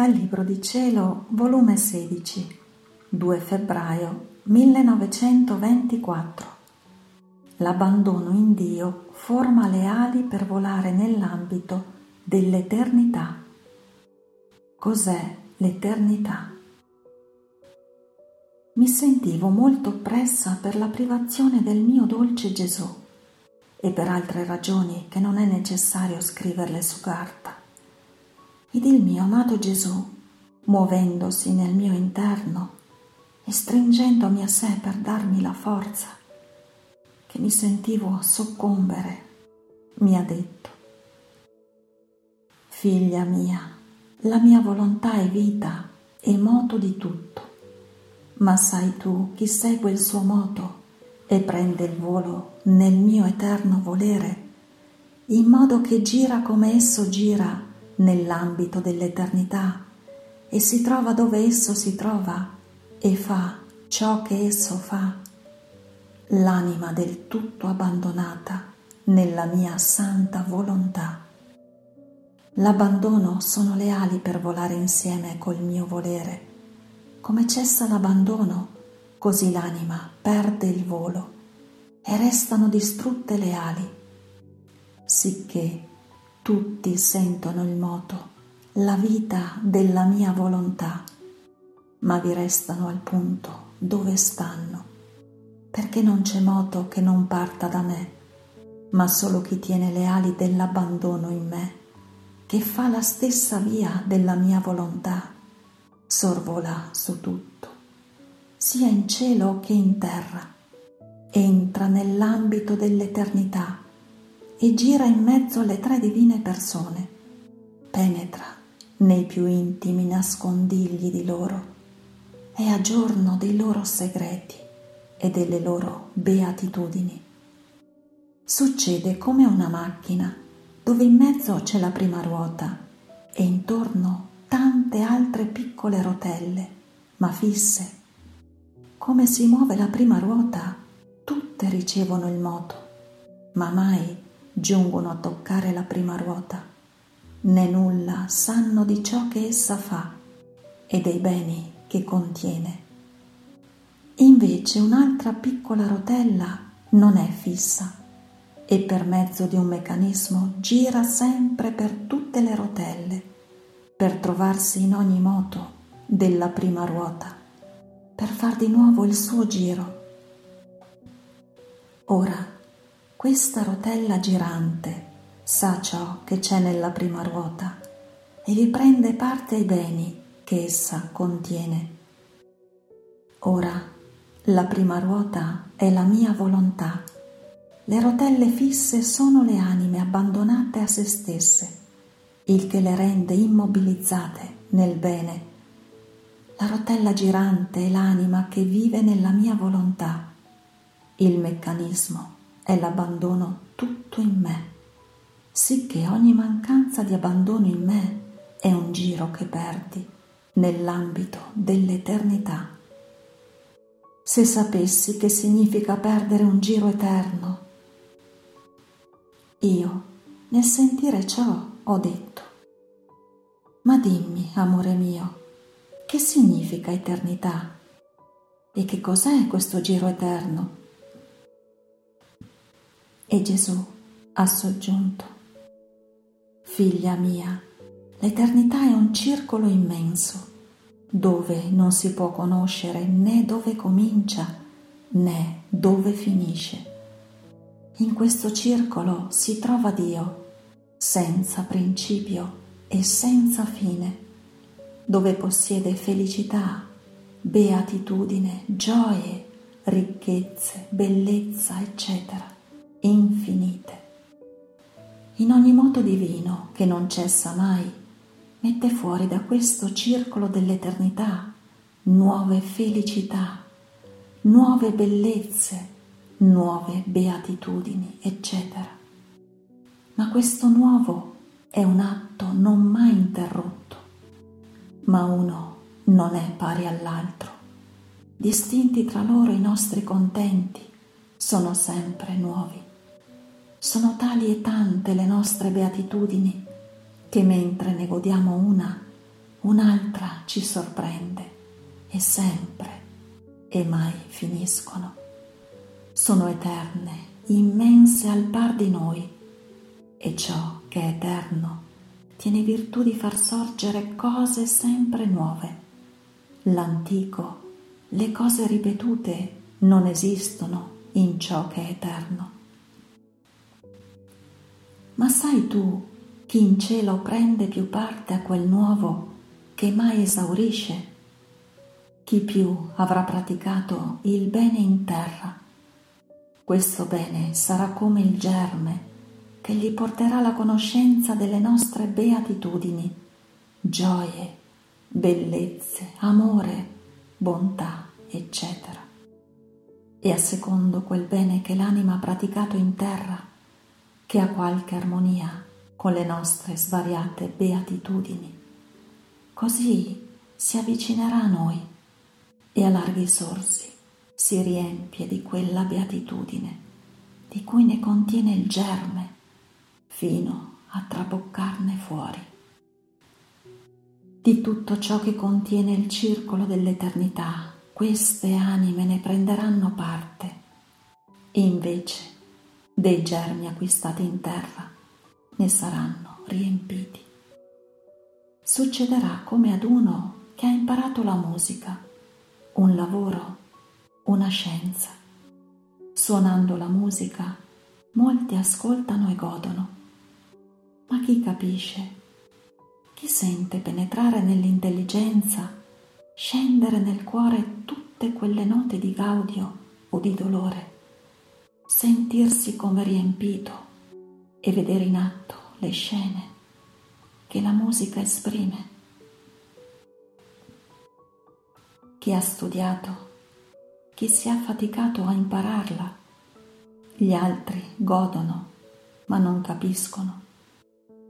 Dal Libro di Cielo, volume 16, 2 febbraio 1924. L'abbandono in Dio forma le ali per volare nell'ambito dell'eternità. Cos'è l'eternità? Mi sentivo molto oppressa per la privazione del mio dolce Gesù e per altre ragioni che non è necessario scriverle su carta ed il mio amato Gesù, muovendosi nel mio interno e stringendomi a sé per darmi la forza che mi sentivo soccombere, mi ha detto, Figlia mia, la mia volontà è vita e moto di tutto, ma sai tu chi segue il suo moto e prende il volo nel mio eterno volere, in modo che gira come esso gira nell'ambito dell'eternità e si trova dove esso si trova e fa ciò che esso fa, l'anima del tutto abbandonata nella mia santa volontà. L'abbandono sono le ali per volare insieme col mio volere. Come cessa l'abbandono, così l'anima perde il volo e restano distrutte le ali, sicché tutti sentono il moto, la vita della mia volontà, ma vi restano al punto dove stanno, perché non c'è moto che non parta da me, ma solo chi tiene le ali dell'abbandono in me, che fa la stessa via della mia volontà, sorvola su tutto, sia in cielo che in terra, entra nell'ambito dell'eternità e gira in mezzo alle tre divine persone, penetra nei più intimi nascondigli di loro, è a giorno dei loro segreti e delle loro beatitudini. Succede come una macchina dove in mezzo c'è la prima ruota e intorno tante altre piccole rotelle, ma fisse. Come si muove la prima ruota, tutte ricevono il moto, ma mai giungono a toccare la prima ruota, né nulla sanno di ciò che essa fa e dei beni che contiene. Invece un'altra piccola rotella non è fissa e per mezzo di un meccanismo gira sempre per tutte le rotelle per trovarsi in ogni moto della prima ruota, per far di nuovo il suo giro. Ora questa rotella girante sa ciò che c'è nella prima ruota e vi prende parte ai beni che essa contiene. Ora la prima ruota è la mia volontà, le rotelle fisse sono le anime abbandonate a se stesse, il che le rende immobilizzate nel bene. La rotella girante è l'anima che vive nella mia volontà, il meccanismo è l'abbandono tutto in me, sicché ogni mancanza di abbandono in me è un giro che perdi nell'ambito dell'eternità. Se sapessi che significa perdere un giro eterno, io nel sentire ciò ho detto, ma dimmi, amore mio, che significa eternità? E che cos'è questo giro eterno? E Gesù ha soggiunto, Figlia mia, l'eternità è un circolo immenso, dove non si può conoscere né dove comincia né dove finisce. In questo circolo si trova Dio, senza principio e senza fine, dove possiede felicità, beatitudine, gioie, ricchezze, bellezza, eccetera infinite. In ogni moto divino che non cessa mai, mette fuori da questo circolo dell'eternità nuove felicità, nuove bellezze, nuove beatitudini, eccetera. Ma questo nuovo è un atto non mai interrotto, ma uno non è pari all'altro. Distinti tra loro i nostri contenti sono sempre nuovi. Sono tali e tante le nostre beatitudini che mentre ne godiamo una, un'altra ci sorprende e sempre e mai finiscono. Sono eterne, immense al par di noi e ciò che è eterno tiene virtù di far sorgere cose sempre nuove. L'antico, le cose ripetute non esistono in ciò che è eterno. Ma sai tu chi in cielo prende più parte a quel nuovo che mai esaurisce? Chi più avrà praticato il bene in terra? Questo bene sarà come il germe che gli porterà la conoscenza delle nostre beatitudini, gioie, bellezze, amore, bontà, eccetera. E a secondo quel bene che l'anima ha praticato in terra, che ha qualche armonia con le nostre svariate beatitudini, così si avvicinerà a noi e a larghi sorsi si riempie di quella beatitudine di cui ne contiene il germe fino a traboccarne fuori. Di tutto ciò che contiene il circolo dell'eternità, queste anime ne prenderanno parte e invece dei germi acquistati in terra ne saranno riempiti. Succederà come ad uno che ha imparato la musica, un lavoro, una scienza. Suonando la musica, molti ascoltano e godono, ma chi capisce, chi sente penetrare nell'intelligenza, scendere nel cuore tutte quelle note di gaudio o di dolore, sentirsi come riempito e vedere in atto le scene che la musica esprime. Chi ha studiato, chi si è affaticato a impararla, gli altri godono ma non capiscono.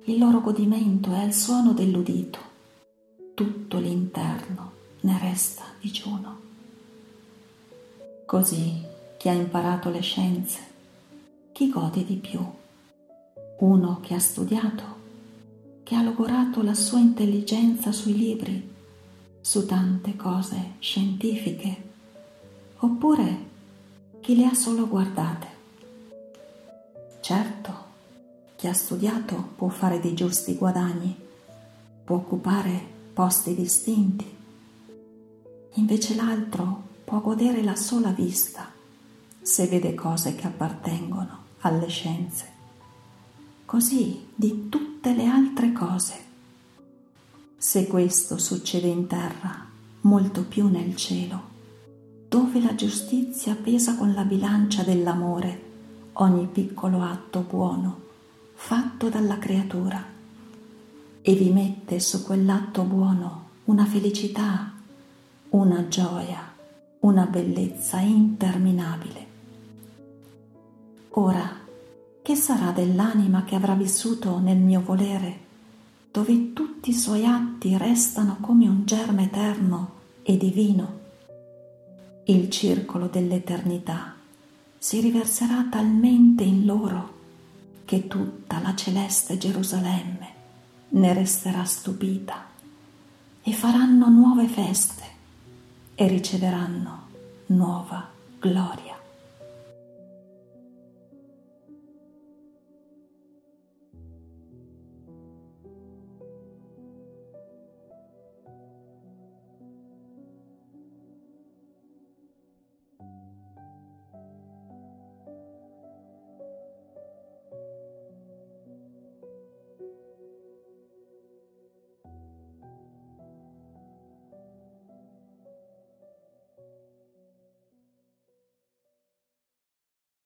Il loro godimento è il suono dell'udito, tutto l'interno ne resta digiuno. Così chi ha imparato le scienze, chi gode di più? Uno che ha studiato, che ha logorato la sua intelligenza sui libri, su tante cose scientifiche, oppure chi le ha solo guardate. Certo, chi ha studiato può fare dei giusti guadagni, può occupare posti distinti, invece l'altro può godere la sola vista se vede cose che appartengono alle scienze, così di tutte le altre cose. Se questo succede in terra, molto più nel cielo, dove la giustizia pesa con la bilancia dell'amore ogni piccolo atto buono fatto dalla creatura e vi mette su quell'atto buono una felicità, una gioia, una bellezza interminabile. Ora, che sarà dell'anima che avrà vissuto nel mio volere, dove tutti i suoi atti restano come un germe eterno e divino? Il circolo dell'eternità si riverserà talmente in loro che tutta la celeste Gerusalemme ne resterà stupita e faranno nuove feste e riceveranno nuova gloria.